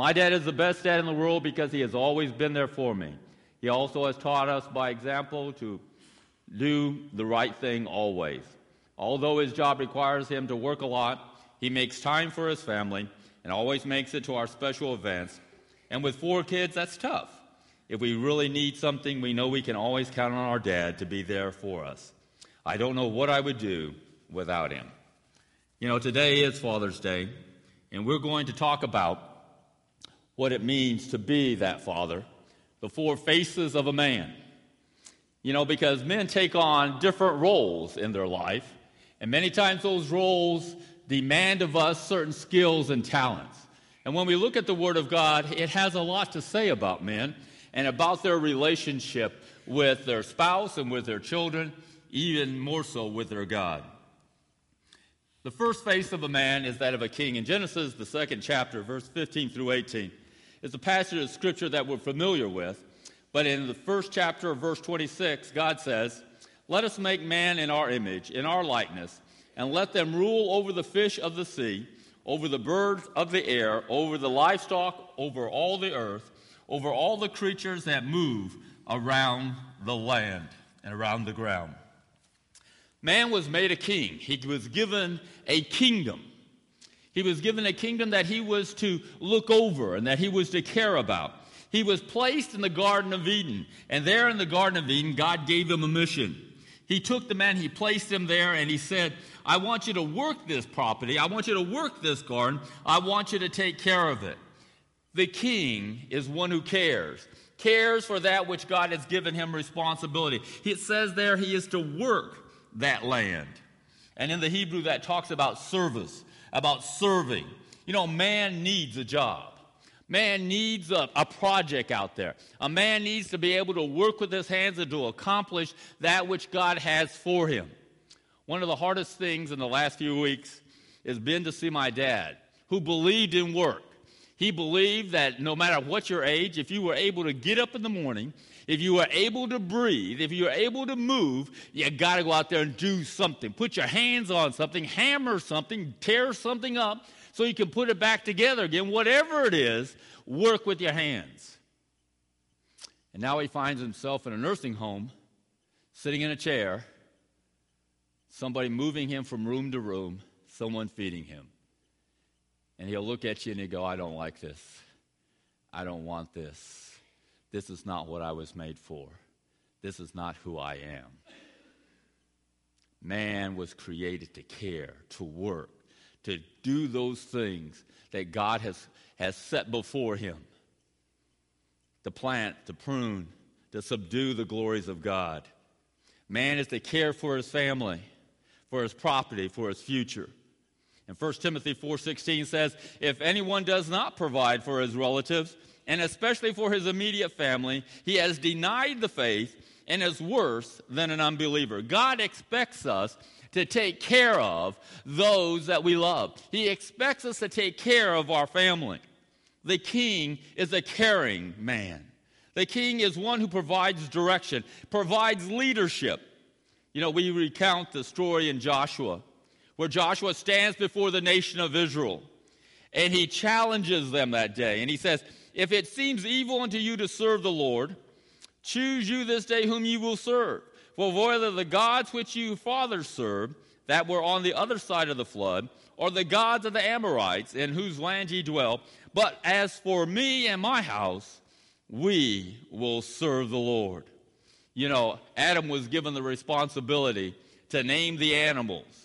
My dad is the best dad in the world because he has always been there for me. He also has taught us by example to do the right thing always. Although his job requires him to work a lot, he makes time for his family and always makes it to our special events. And with four kids, that's tough. If we really need something, we know we can always count on our dad to be there for us. I don't know what I would do without him. You know, today is Father's Day, and we're going to talk about what it means to be that father, the four faces of a man. You know, because men take on different roles in their life, and many times those roles demand of us certain skills and talents. And when we look at the Word of God, it has a lot to say about men and about their relationship with their spouse and with their children, even more so with their God. The first face of a man is that of a king. In Genesis, the second chapter, verse 15 through 18, is a passage of scripture that we're familiar with. But in the first chapter of verse 26, God says, Let us make man in our image, in our likeness, and let them rule over the fish of the sea, over the birds of the air, over the livestock, over all the earth, over all the creatures that move around the land and around the ground. Man was made a king. He was given a kingdom. He was given a kingdom that he was to look over and that he was to care about. He was placed in the Garden of Eden. And there in the Garden of Eden, God gave him a mission. He took the man, he placed him there, and he said, I want you to work this property. I want you to work this garden. I want you to take care of it. The king is one who cares, cares for that which God has given him responsibility. It says there he is to work that land. And in the Hebrew, that talks about service, about serving. You know, man needs a job. Man needs a, a, project out there. A man needs to be able to work with his hands and to accomplish that which God has for him. One of the hardest things in the last few weeks has been to see my dad, who believed in work. He believed that no matter what your age, if you were able to get up in the morning, if you were able to breathe, if you were able to move, you got to go out there and do something. Put your hands on something, hammer something, tear something up so you can put it back together again. Whatever it is, work with your hands. And now he finds himself in a nursing home, sitting in a chair, somebody moving him from room to room, someone feeding him. And he'll look at you and he'll go, I don't like this. I don't want this. This is not what I was made for. This is not who I am. Man was created to care, to work, to do those things that God has, has set before him to plant, to prune, to subdue the glories of God. Man is to care for his family, for his property, for his future. And 1 Timothy 4:16 says, "If anyone does not provide for his relatives, and especially for his immediate family, he has denied the faith and is worse than an unbeliever." God expects us to take care of those that we love. He expects us to take care of our family. The king is a caring man. The king is one who provides direction, provides leadership. You know, we recount the story in Joshua where Joshua stands before the nation of Israel and he challenges them that day. And he says, If it seems evil unto you to serve the Lord, choose you this day whom you will serve. For whether the gods which you fathers served, that were on the other side of the flood, or the gods of the Amorites in whose land ye dwell, but as for me and my house, we will serve the Lord. You know, Adam was given the responsibility to name the animals.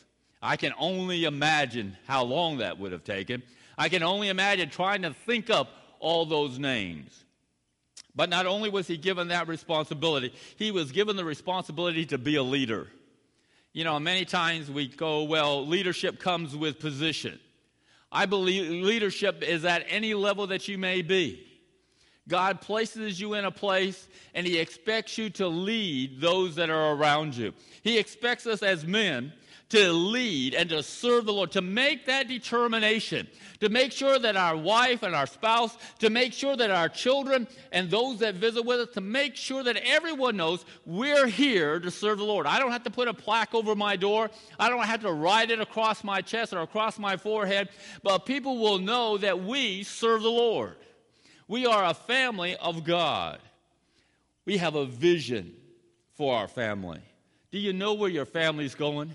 I can only imagine how long that would have taken. I can only imagine trying to think up all those names. But not only was he given that responsibility, he was given the responsibility to be a leader. You know, many times we go, well, leadership comes with position. I believe leadership is at any level that you may be. God places you in a place and He expects you to lead those that are around you. He expects us as men to lead and to serve the Lord, to make that determination, to make sure that our wife and our spouse, to make sure that our children and those that visit with us, to make sure that everyone knows we're here to serve the Lord. I don't have to put a plaque over my door, I don't have to write it across my chest or across my forehead, but people will know that we serve the Lord. We are a family of God. We have a vision for our family. Do you know where your family's going?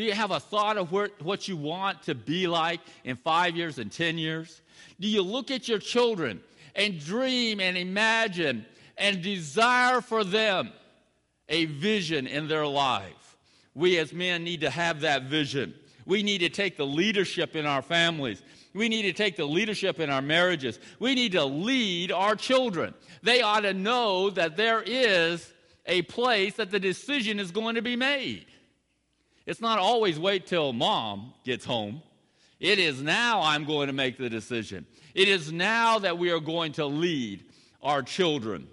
Do you have a thought of where, what you want to be like in five years and 10 years? Do you look at your children and dream and imagine and desire for them a vision in their life? We as men need to have that vision. We need to take the leadership in our families. We need to take the leadership in our marriages. We need to lead our children. They ought to know that there is a place that the decision is going to be made. It's not always wait till mom gets home. It is now I'm going to make the decision. It is now that we are going to lead our children.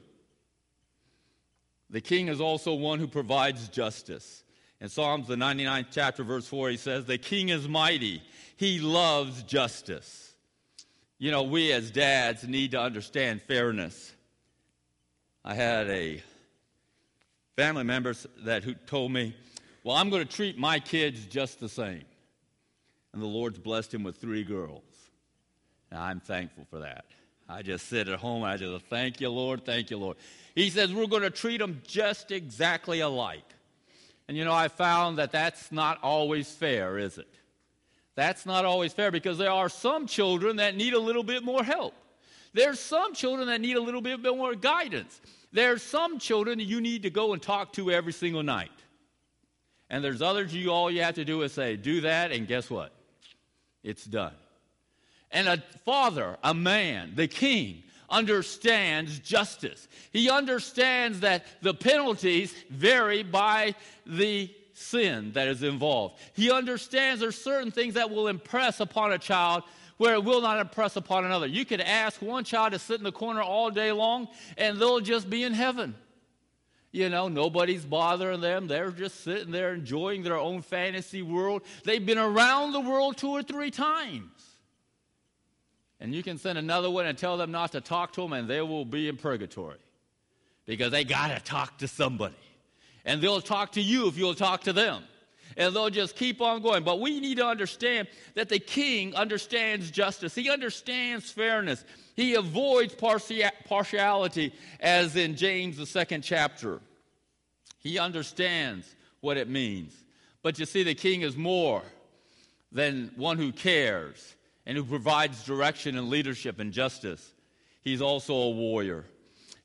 The king is also one who provides justice. In Psalms, the 99th chapter, verse 4, he says, The king is mighty, he loves justice. You know, we as dads need to understand fairness. I had a family member that who told me, well, I'm going to treat my kids just the same. And the Lord's blessed him with three girls. Now, I'm thankful for that. I just sit at home and I just thank you, Lord, thank you, Lord. He says we're going to treat them just exactly alike. And you know, I found that that's not always fair, is it? That's not always fair because there are some children that need a little bit more help. There's some children that need a little bit more guidance. There's some children you need to go and talk to every single night. And there's others you all you have to do is say, do that, and guess what? It's done. And a father, a man, the king, understands justice. He understands that the penalties vary by the sin that is involved. He understands there's certain things that will impress upon a child where it will not impress upon another. You could ask one child to sit in the corner all day long and they'll just be in heaven. You know, nobody's bothering them. They're just sitting there enjoying their own fantasy world. They've been around the world two or three times. And you can send another one and tell them not to talk to them, and they will be in purgatory because they got to talk to somebody. And they'll talk to you if you'll talk to them. And they'll just keep on going. But we need to understand that the king understands justice, he understands fairness, he avoids partiality, as in James, the second chapter. He understands what it means. But you see, the king is more than one who cares and who provides direction and leadership and justice. He's also a warrior.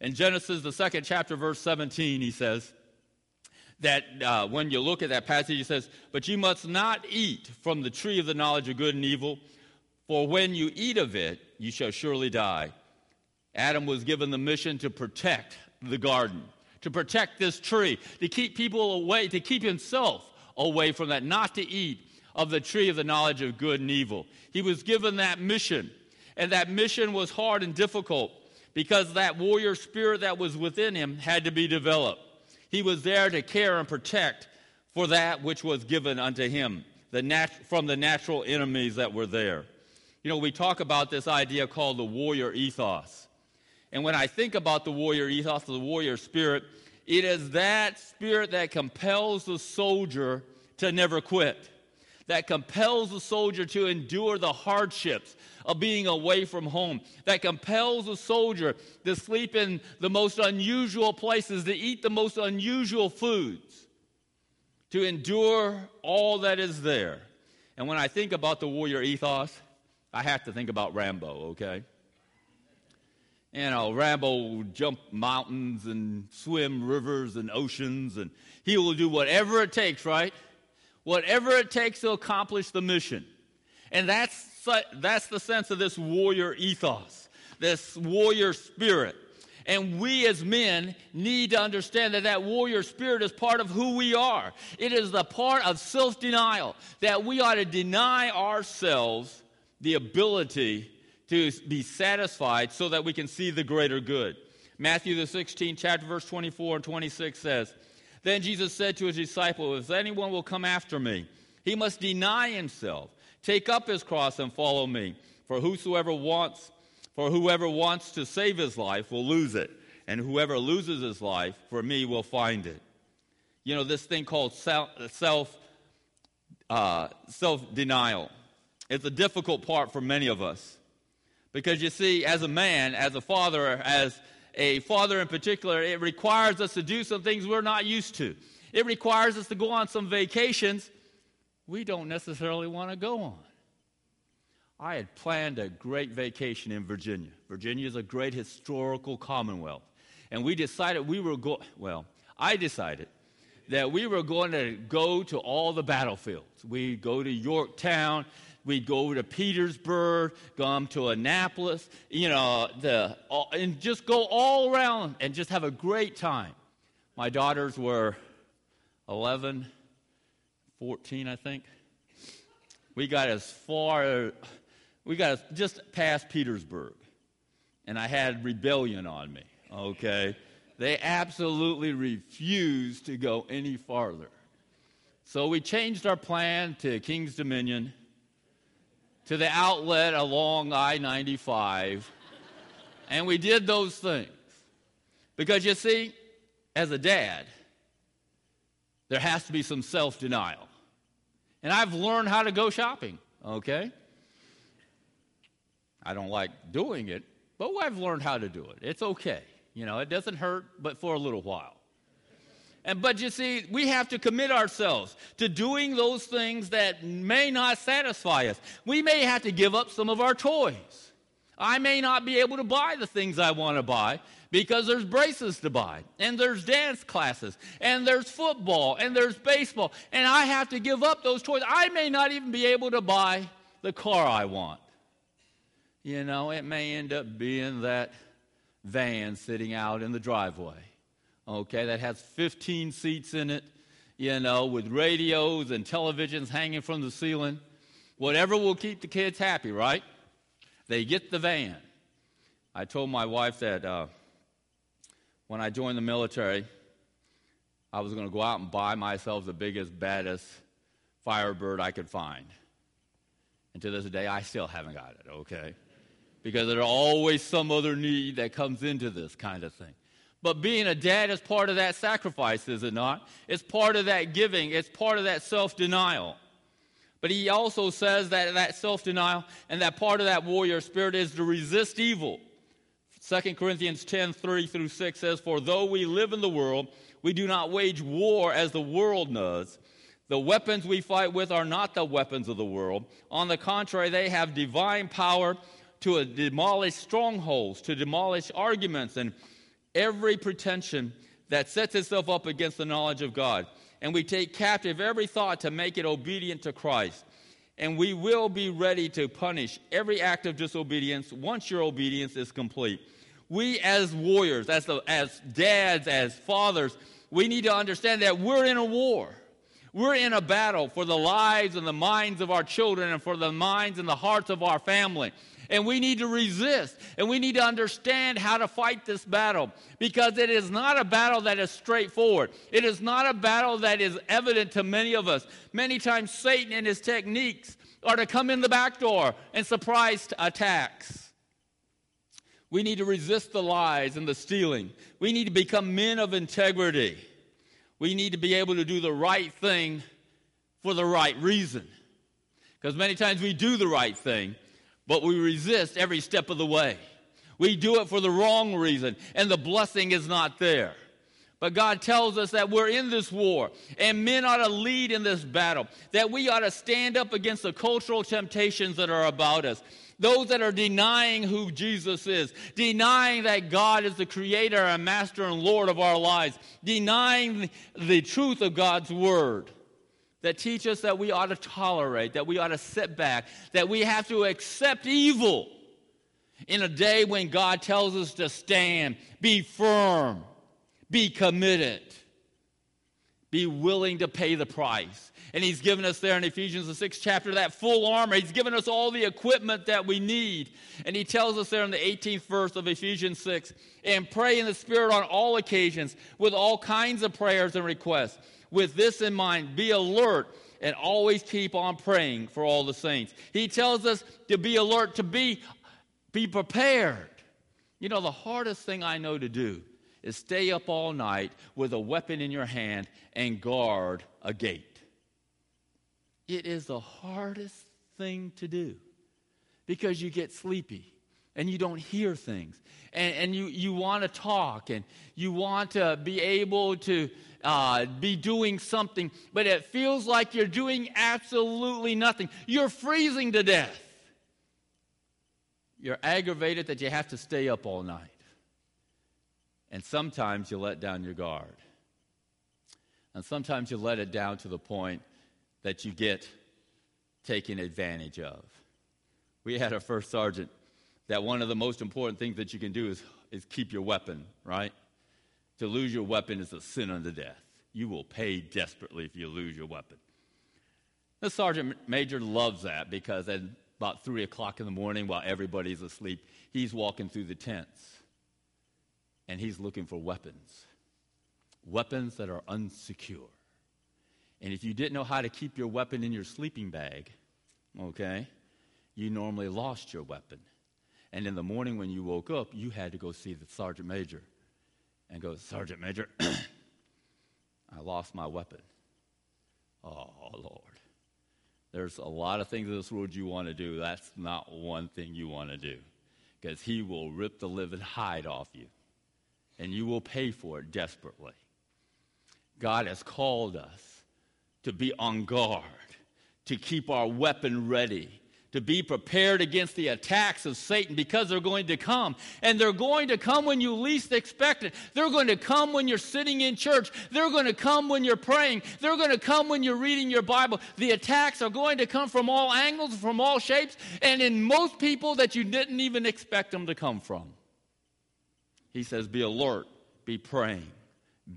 In Genesis, the second chapter, verse 17, he says that uh, when you look at that passage, he says, But you must not eat from the tree of the knowledge of good and evil, for when you eat of it, you shall surely die. Adam was given the mission to protect the garden to protect this tree, to keep people away, to keep himself away from that, not to eat of the tree of the knowledge of good and evil. He was given that mission, and that mission was hard and difficult because that warrior spirit that was within him had to be developed. He was there to care and protect for that which was given unto him the nat- from the natural enemies that were there. You know, we talk about this idea called the warrior ethos. And when I think about the warrior ethos, the warrior spirit, it is that spirit that compels the soldier to never quit, that compels the soldier to endure the hardships of being away from home, that compels a soldier to sleep in the most unusual places, to eat the most unusual foods, to endure all that is there. And when I think about the warrior ethos, I have to think about Rambo, okay? you know, Rambo will jump mountains and swim rivers and oceans, and he will do whatever it takes, right? Whatever it takes to accomplish the mission. And that's, that's the sense of this warrior ethos, this warrior spirit. And we as men need to understand that that warrior spirit is part of who we are. It is the part of self denial that we ought to deny ourselves the ability to be satisfied so that we can see the greater good. Matthew the 16th chapter verse 24 and 26 says, Then Jesus said to his disciples, If anyone will come after me, He must deny himself, take up his cross, and follow me. For whosoever wants, for whoever wants to save his life will lose it, and whoever loses his life for me will find it. You know, this thing called self uh, self denial. It's a difficult part for many of us. Because you see, as a man, as a father, as a father in particular, it requires us to do some things we're not used to. It requires us to go on some vacations we don't necessarily want to go on. I had planned a great vacation in Virginia. Virginia is a great historical commonwealth. And we decided we were going, well, I decided that we were going to go to all the battlefields. We'd go to Yorktown, we'd go to Petersburg, come to Annapolis, you know, the, and just go all around and just have a great time. My daughters were 11, 14, I think. We got as far, we got just past Petersburg, and I had rebellion on me, okay? They absolutely refused to go any farther. So we changed our plan to King's Dominion, to the outlet along I 95, and we did those things. Because you see, as a dad, there has to be some self denial. And I've learned how to go shopping, okay? I don't like doing it, but I've learned how to do it. It's okay. You know, it doesn't hurt, but for a little while. And but you see, we have to commit ourselves to doing those things that may not satisfy us. We may have to give up some of our toys. I may not be able to buy the things I want to buy because there's braces to buy, and there's dance classes, and there's football, and there's baseball, and I have to give up those toys. I may not even be able to buy the car I want. You know, it may end up being that van sitting out in the driveway, okay, that has 15 seats in it, you know, with radios and televisions hanging from the ceiling. Whatever will keep the kids happy, right? They get the van. I told my wife that uh, when I joined the military, I was going to go out and buy myself the biggest, baddest Firebird I could find. And to this day, I still haven't got it, okay? because there's always some other need that comes into this kind of thing. But being a dad is part of that sacrifice, is it not? It's part of that giving, it's part of that self denial. But he also says that that self denial and that part of that warrior spirit is to resist evil. 2 Corinthians 10 3 through 6 says, For though we live in the world, we do not wage war as the world does. The weapons we fight with are not the weapons of the world. On the contrary, they have divine power to demolish strongholds, to demolish arguments and every pretension that sets itself up against the knowledge of God. And we take captive every thought to make it obedient to Christ. And we will be ready to punish every act of disobedience once your obedience is complete. We, as warriors, as, the, as dads, as fathers, we need to understand that we're in a war. We're in a battle for the lives and the minds of our children and for the minds and the hearts of our family and we need to resist and we need to understand how to fight this battle because it is not a battle that is straightforward. It is not a battle that is evident to many of us. Many times, Satan and his techniques are to come in the back door and surprise attacks. We need to resist the lies and the stealing. We need to become men of integrity. We need to be able to do the right thing for the right reason. Because many times we do the right thing, but we resist every step of the way. We do it for the wrong reason, and the blessing is not there. But God tells us that we're in this war, and men ought to lead in this battle, that we ought to stand up against the cultural temptations that are about us. Those that are denying who Jesus is, denying that God is the creator and master and Lord of our lives, denying the truth of God's word that teach us that we ought to tolerate, that we ought to sit back, that we have to accept evil in a day when God tells us to stand, be firm, be committed, be willing to pay the price. And he's given us there in Ephesians, the sixth chapter, that full armor. He's given us all the equipment that we need. And he tells us there in the 18th verse of Ephesians 6 and pray in the Spirit on all occasions with all kinds of prayers and requests with this in mind, be alert and always keep on praying for all the saints. He tells us to be alert, to be, be prepared. You know, the hardest thing I know to do is stay up all night with a weapon in your hand and guard a gate. It is the hardest thing to do because you get sleepy and you don't hear things and, and you, you want to talk and you want to be able to uh, be doing something, but it feels like you're doing absolutely nothing. You're freezing to death. You're aggravated that you have to stay up all night. And sometimes you let down your guard. And sometimes you let it down to the point that you get taken advantage of. We had a first sergeant that one of the most important things that you can do is, is keep your weapon, right? To lose your weapon is a sin unto death. You will pay desperately if you lose your weapon. The sergeant major loves that because at about 3 o'clock in the morning, while everybody's asleep, he's walking through the tents and he's looking for weapons. Weapons that are unsecure. And if you didn't know how to keep your weapon in your sleeping bag, okay, you normally lost your weapon. And in the morning when you woke up, you had to go see the sergeant major and go, Sergeant Major, I lost my weapon. Oh, Lord. There's a lot of things in this world you want to do. That's not one thing you want to do because He will rip the living hide off you and you will pay for it desperately. God has called us to be on guard, to keep our weapon ready to be prepared against the attacks of Satan because they're going to come. And they're going to come when you least expect it. They're going to come when you're sitting in church. They're going to come when you're praying. They're going to come when you're reading your Bible. The attacks are going to come from all angles, from all shapes, and in most people that you didn't even expect them to come from. He says, Be alert, be praying,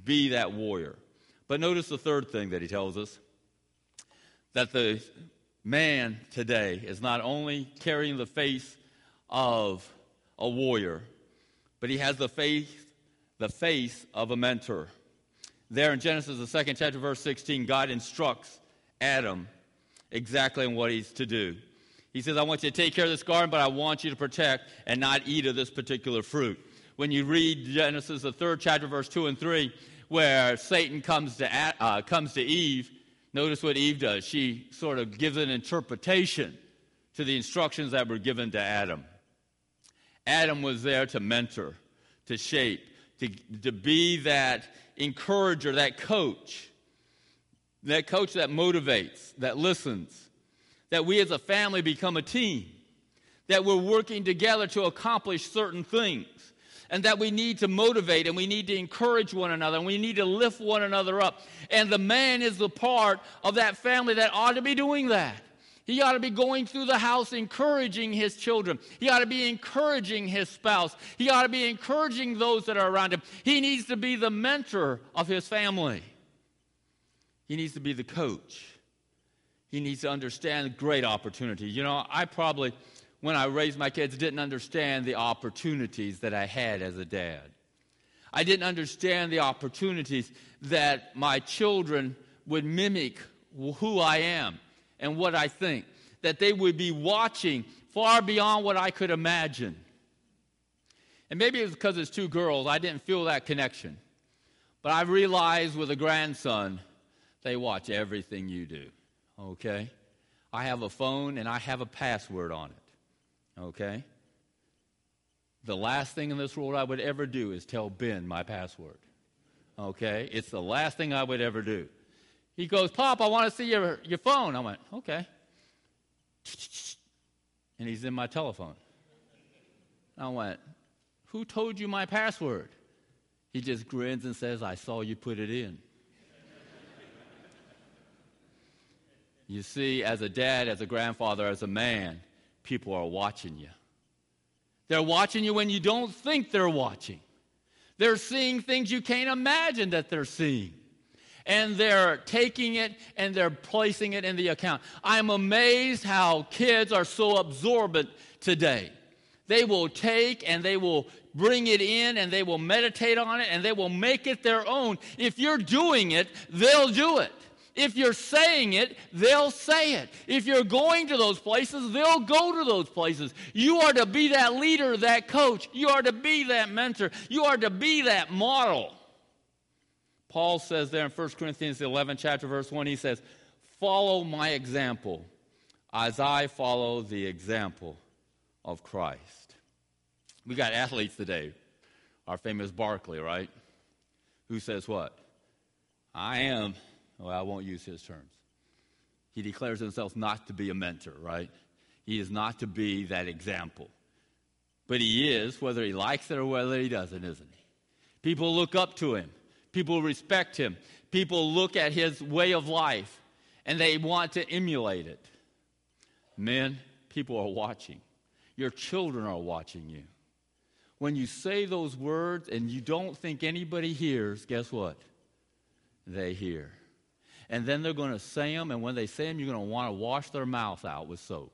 be that warrior. But notice the third thing that he tells us that the man today is not only carrying the face of a warrior, but he has the face, the face of a mentor. There in Genesis, the second chapter, verse 16, God instructs Adam exactly on what he's to do. He says, I want you to take care of this garden, but I want you to protect and not eat of this particular fruit. When you read Genesis, the third chapter, verse 2 and 3, where Satan comes to, uh, comes to Eve Notice what Eve does. She sort of gives an interpretation to the instructions that were given to Adam. Adam was there to mentor, to shape, to, to be that encourager, that coach, that coach that motivates, that listens, that we as a family become a team, that we're working together to accomplish certain things and that we need to motivate and we need to encourage one another and we need to lift one another up. And the man is the part of that family that ought to be doing that. He ought to be going through the house encouraging his children. He ought to be encouraging his spouse. He ought to be encouraging those that are around him. He needs to be the mentor of his family. He needs to be the coach. He needs to understand great opportunity. You know, I probably when I raised my kids, didn't understand the opportunities that I had as a dad. I didn't understand the opportunities that my children would mimic who I am and what I think, that they would be watching far beyond what I could imagine. And maybe it's because it's two girls, I didn't feel that connection. But I realized with a grandson, they watch everything you do, okay? I have a phone and I have a password on it. Okay? The last thing in this world I would ever do is tell Ben my password. Okay? It's the last thing I would ever do. He goes, Pop, I want to see your, your phone. I went, Okay. And he's in my telephone. I went, Who told you my password? He just grins and says, I saw you put it in. you see, as a dad, as a grandfather, as a man, people are watching you. They're watching you when you don't think they're watching. They're seeing things you can't imagine that they're seeing. And they're taking it and they're placing it in the account. I'm amazed how kids are so absorbent today. They will take and they will bring it in and they will meditate on it and they will make it their own. If you're doing it, they'll do it. If you're saying it, they'll say it. If you're going to those places, they'll go to those places. You are to be that leader, that coach. You are to be that mentor. You are to be that model. Paul says there in 1 Corinthians 11, chapter verse 1, he says, Follow my example as I follow the example of Christ. We got athletes today. Our famous Barkley, right? Who says what? I am well, I won't use his terms. He declares himself not to be a mentor, right? He is not to be that example. But he is, whether he likes it or whether he doesn't, isn't he? People look up to him, people respect him, people look at his way of life, and they want to emulate it. Men, people are watching. Your children are watching you. When you say those words and you don't think anybody hears, guess what? They hear and then they're going to say them, and when they say them, you're going to want to wash their mouth out with soap.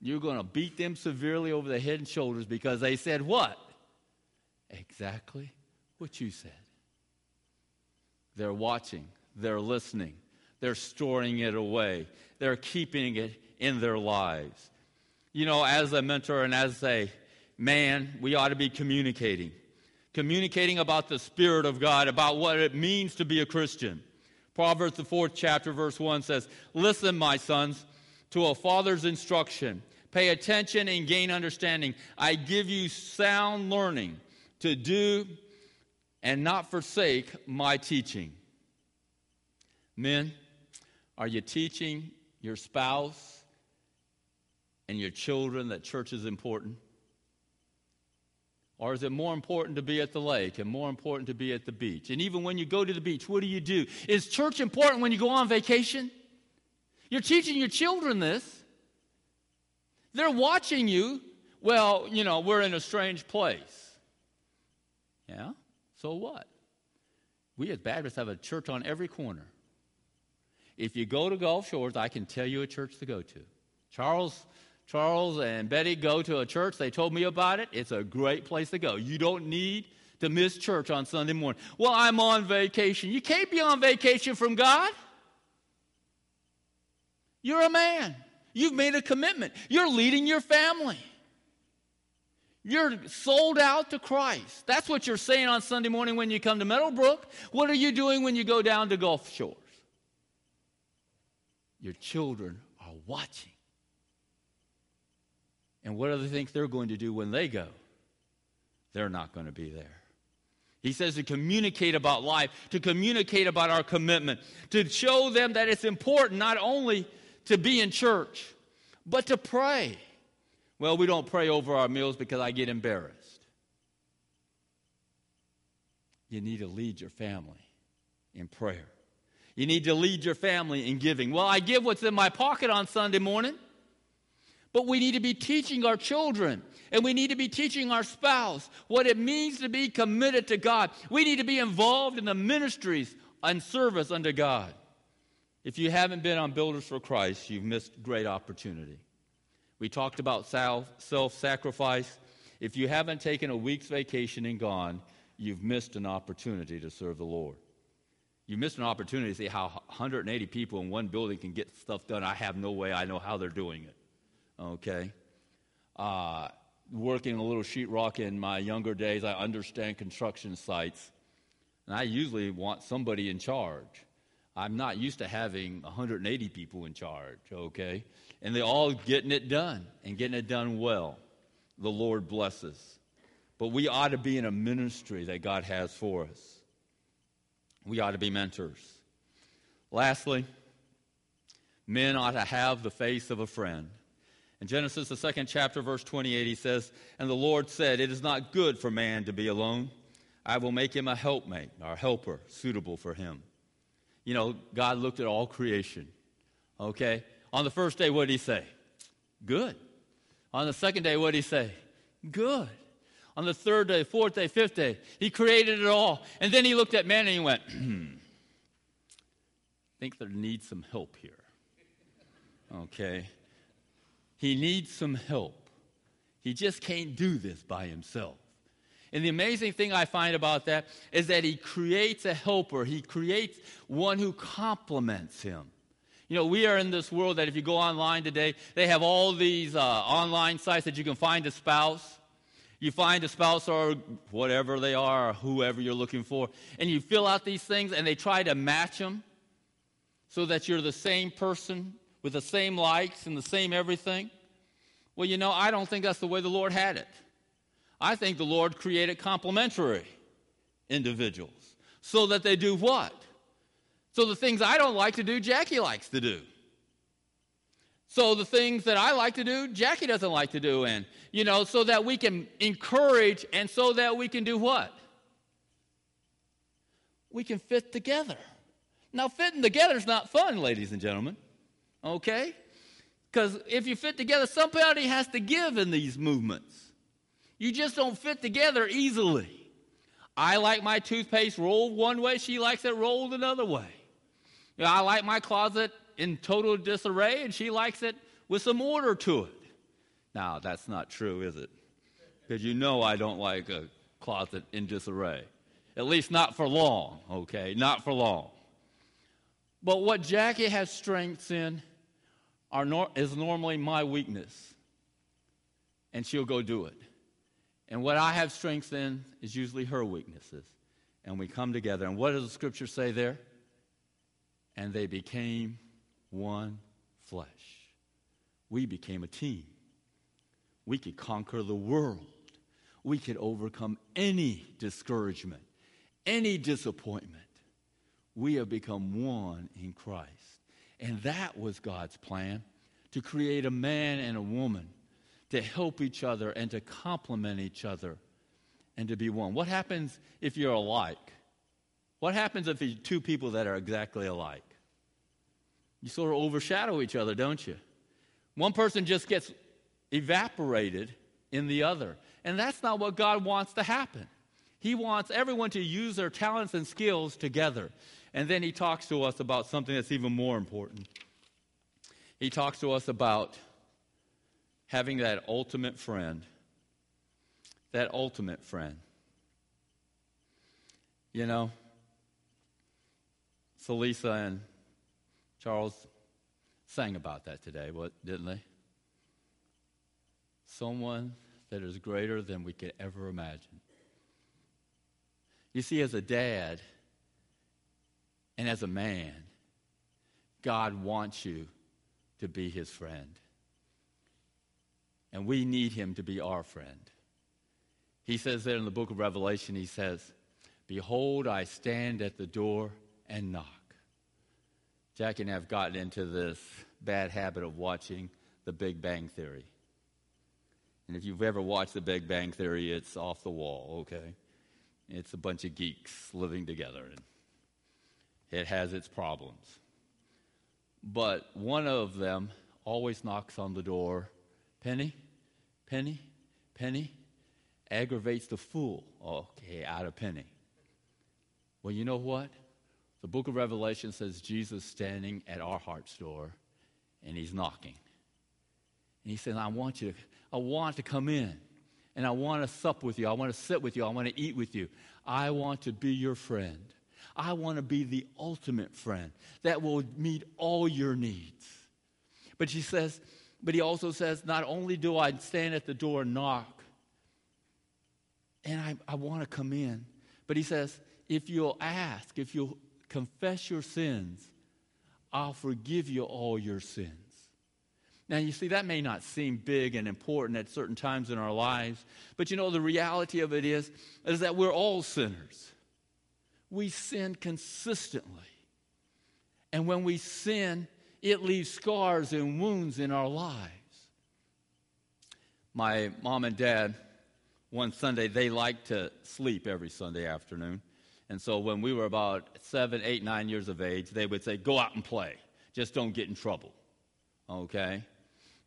You're going to beat them severely over the head and shoulders because they said what? Exactly what you said. They're watching, they're listening, they're storing it away, they're keeping it in their lives. You know, as a mentor and as a man, we ought to be communicating. Communicating about the Spirit of God, about what it means to be a Christian. Proverbs, the fourth chapter, verse 1 says, Listen, my sons, to a father's instruction. Pay attention and gain understanding. I give you sound learning to do and not forsake my teaching. Men, are you teaching your spouse and your children that church is important? Or is it more important to be at the lake and more important to be at the beach? And even when you go to the beach, what do you do? Is church important when you go on vacation? You're teaching your children this. They're watching you. Well, you know, we're in a strange place. Yeah? So what? We as Baptists have a church on every corner. If you go to Gulf Shores, I can tell you a church to go to. Charles Charles and Betty go to a church. They told me about it. It's a great place to go. You don't need to miss church on Sunday morning. Well, I'm on vacation. You can't be on vacation from God. You're a man. You've made a commitment. You're leading your family. You're sold out to Christ. That's what you're saying on Sunday morning when you come to Meadowbrook. What are you doing when you go down to Gulf Shores? Your children are watching. And what do they think they're going to do when they go? They're not going to be there. He says to communicate about life, to communicate about our commitment, to show them that it's important not only to be in church, but to pray. Well, we don't pray over our meals because I get embarrassed. You need to lead your family in prayer. You need to lead your family in giving. Well, I give what's in my pocket on Sunday morning. But we need to be teaching our children and we need to be teaching our spouse what it means to be committed to God. We need to be involved in the ministries and service unto God. If you haven't been on Builders for Christ, you've missed great opportunity. We talked about self sacrifice. If you haven't taken a week's vacation and gone, you've missed an opportunity to serve the Lord. You missed an opportunity to see how 180 people in one building can get stuff done. I have no way I know how they're doing it okay? Uh, working a little sheetrock in my younger days, I understand construction sites. And I usually want somebody in charge. I'm not used to having 180 people in charge, okay? And they're all getting it done and getting it done well. The Lord blesses. But we ought to be in a ministry that God has for us. We ought to be mentors. Lastly, men ought to have the face of a friend. In Genesis, the second chapter, verse 28, he says, And the Lord said, It is not good for man to be alone. I will make him a helpmate, or helper, suitable for him. You know, God looked at all creation. Okay? On the first day, what did he say? Good. On the second day, what did he say? Good. On the third day, fourth day, fifth day, he created it all. And then he looked at man and he went, hmm, think there needs some help here. Okay? He needs some help. He just can't do this by himself. And the amazing thing I find about that is that he creates a helper, he creates one who complements him. You know, we are in this world that if you go online today, they have all these uh, online sites that you can find a spouse. You find a spouse or whatever they are, or whoever you're looking for, and you fill out these things and they try to match them so that you're the same person with the same likes and the same everything. Well, you know, I don't think that's the way the Lord had it. I think the Lord created complementary individuals so that they do what? So the things I don't like to do, Jackie likes to do. So the things that I like to do, Jackie doesn't like to do. And, you know, so that we can encourage and so that we can do what? We can fit together. Now, fitting together is not fun, ladies and gentlemen. Okay? Because if you fit together, somebody has to give in these movements. You just don't fit together easily. I like my toothpaste rolled one way, she likes it rolled another way. You know, I like my closet in total disarray, and she likes it with some order to it. Now, that's not true, is it? Because you know I don't like a closet in disarray. At least not for long, okay? Not for long. But what Jackie has strengths in are nor- is normally my weakness. And she'll go do it. And what I have strengths in is usually her weaknesses. And we come together. And what does the scripture say there? And they became one flesh. We became a team. We could conquer the world. We could overcome any discouragement, any disappointment. We have become one in Christ. And that was God's plan to create a man and a woman to help each other and to complement each other and to be one. What happens if you're alike? What happens if you're two people that are exactly alike? You sort of overshadow each other, don't you? One person just gets evaporated in the other. And that's not what God wants to happen. He wants everyone to use their talents and skills together. And then he talks to us about something that's even more important. He talks to us about having that ultimate friend. That ultimate friend. You know, Salisa and Charles sang about that today, what didn't they? Someone that is greater than we could ever imagine. You see, as a dad and as a man, God wants you to be his friend and we need him to be our friend. He says there in the book of Revelation, he says, Behold, I stand at the door and knock. Jack and I have gotten into this bad habit of watching The Big Bang Theory. And if you've ever watched The Big Bang Theory, it's off the wall, okay? It's a bunch of geeks living together, and it has its problems. But one of them always knocks on the door Penny, Penny, Penny, aggravates the fool. Okay, out of penny. Well, you know what? The book of Revelation says Jesus standing at our heart's door and he's knocking. And he says, I want you to, I want to come in and I want to sup with you. I want to sit with you. I want to eat with you. I want to be your friend. I want to be the ultimate friend that will meet all your needs. But she says, but he also says, Not only do I stand at the door and knock, and I, I want to come in, but he says, If you'll ask, if you'll confess your sins, I'll forgive you all your sins. Now, you see, that may not seem big and important at certain times in our lives, but you know, the reality of it is, is that we're all sinners. We sin consistently. And when we sin, it leaves scars and wounds in our lives. My mom and dad, one Sunday, they liked to sleep every Sunday afternoon. And so when we were about seven, eight, nine years of age, they would say, Go out and play. Just don't get in trouble. Okay?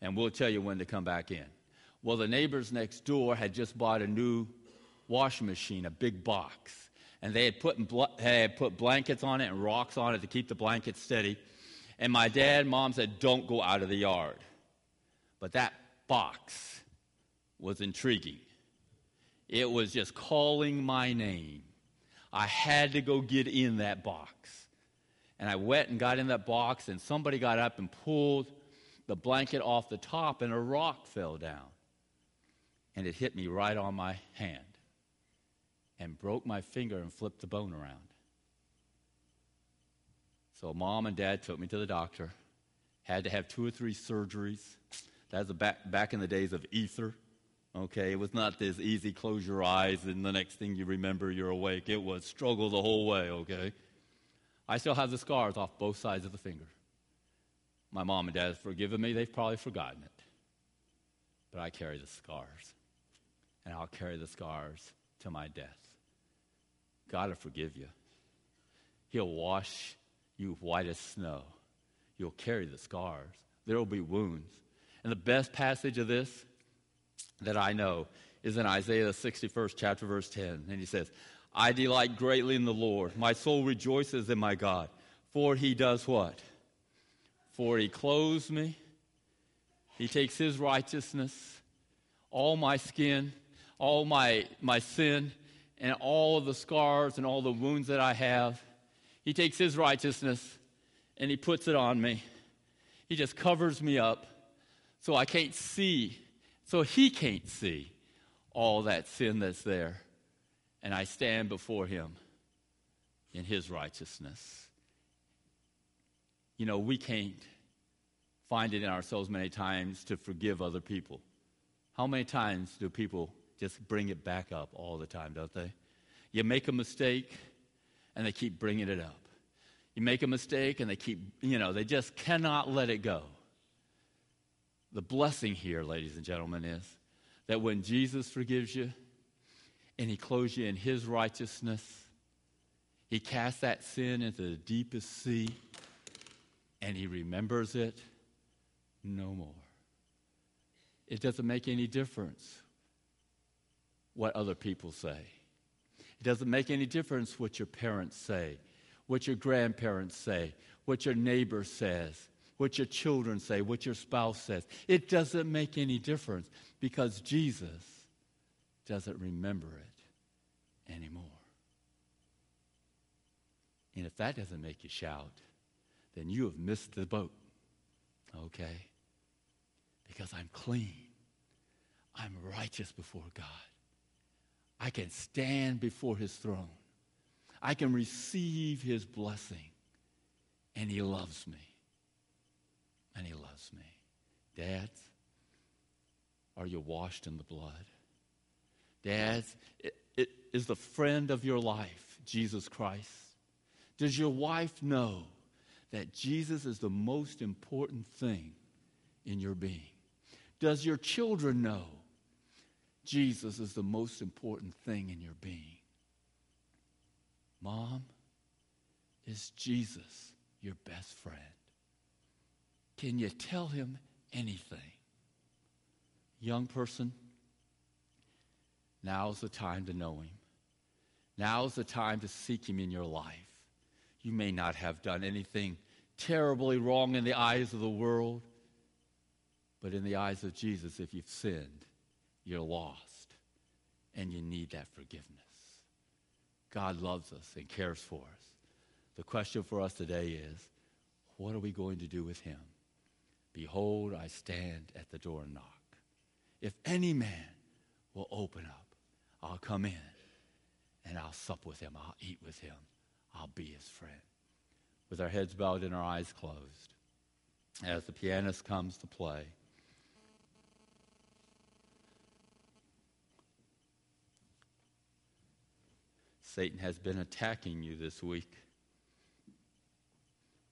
And we'll tell you when to come back in. Well, the neighbors next door had just bought a new washing machine, a big box. And they had put, bl- had put blankets on it and rocks on it to keep the blankets steady. And my dad and mom said, Don't go out of the yard. But that box was intriguing. It was just calling my name. I had to go get in that box. And I went and got in that box, and somebody got up and pulled the blanket off the top, and a rock fell down. And it hit me right on my hand and broke my finger and flipped the bone around. So mom and dad took me to the doctor. Had to have two or three surgeries. That was back, back in the days of ether. Okay, it was not this easy close your eyes and the next thing you remember you're awake. It was struggle the whole way, okay? I still have the scars off both sides of the finger. My mom and dad have forgiven me. They've probably forgotten it. But I carry the scars. And I'll carry the scars to my death. God will forgive you. He'll wash you white as snow. You'll carry the scars. There will be wounds. And the best passage of this that I know is in Isaiah the 61st chapter, verse 10. And he says, I delight greatly in the Lord. My soul rejoices in my God. For he does what? For he clothes me. He takes his righteousness, all my skin, all my, my sin, and all the scars and all the wounds that I have. He takes his righteousness and he puts it on me. He just covers me up so I can't see, so he can't see all that sin that's there. And I stand before him in his righteousness. You know, we can't find it in ourselves many times to forgive other people. How many times do people just bring it back up all the time, don't they? You make a mistake and they keep bringing it up. You make a mistake and they keep, you know, they just cannot let it go. The blessing here, ladies and gentlemen, is that when Jesus forgives you and he clothes you in his righteousness, he casts that sin into the deepest sea and he remembers it no more. It doesn't make any difference what other people say. It doesn't make any difference what your parents say what your grandparents say, what your neighbor says, what your children say, what your spouse says. It doesn't make any difference because Jesus doesn't remember it anymore. And if that doesn't make you shout, then you have missed the boat. Okay? Because I'm clean. I'm righteous before God. I can stand before his throne. I can receive his blessing. And he loves me. And he loves me. Dads, are you washed in the blood? Dads, it, it is the friend of your life, Jesus Christ. Does your wife know that Jesus is the most important thing in your being? Does your children know Jesus is the most important thing in your being? Mom, is Jesus your best friend? Can you tell him anything? Young person, now's the time to know him. Now's the time to seek him in your life. You may not have done anything terribly wrong in the eyes of the world, but in the eyes of Jesus, if you've sinned, you're lost and you need that forgiveness. God loves us and cares for us. The question for us today is what are we going to do with him? Behold, I stand at the door and knock. If any man will open up, I'll come in and I'll sup with him. I'll eat with him. I'll be his friend. With our heads bowed and our eyes closed, as the pianist comes to play, Satan has been attacking you this week.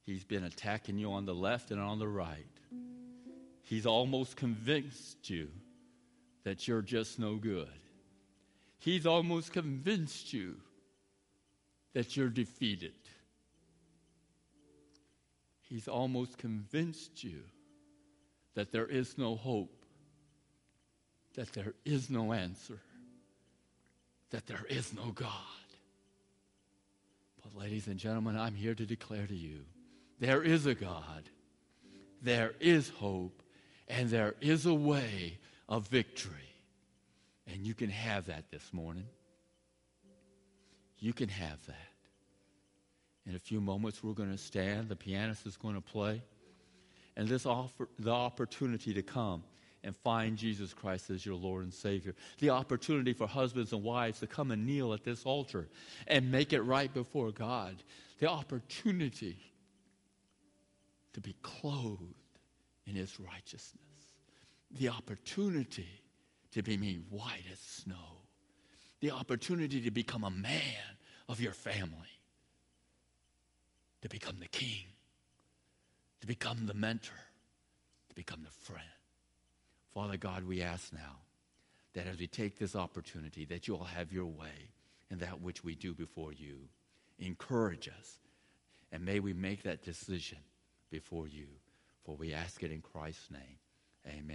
He's been attacking you on the left and on the right. He's almost convinced you that you're just no good. He's almost convinced you that you're defeated. He's almost convinced you that there is no hope, that there is no answer, that there is no God. But, ladies and gentlemen, I'm here to declare to you there is a God, there is hope, and there is a way of victory. And you can have that this morning. You can have that. In a few moments, we're going to stand. The pianist is going to play. And this offer, the opportunity to come and find Jesus Christ as your Lord and Savior. The opportunity for husbands and wives to come and kneel at this altar and make it right before God. The opportunity to be clothed in His righteousness. The opportunity to be made white as snow. The opportunity to become a man of your family. To become the king. To become the mentor. To become the friend. Father God, we ask now that as we take this opportunity, that you'll have your way in that which we do before you. Encourage us. And may we make that decision before you. For we ask it in Christ's name. Amen.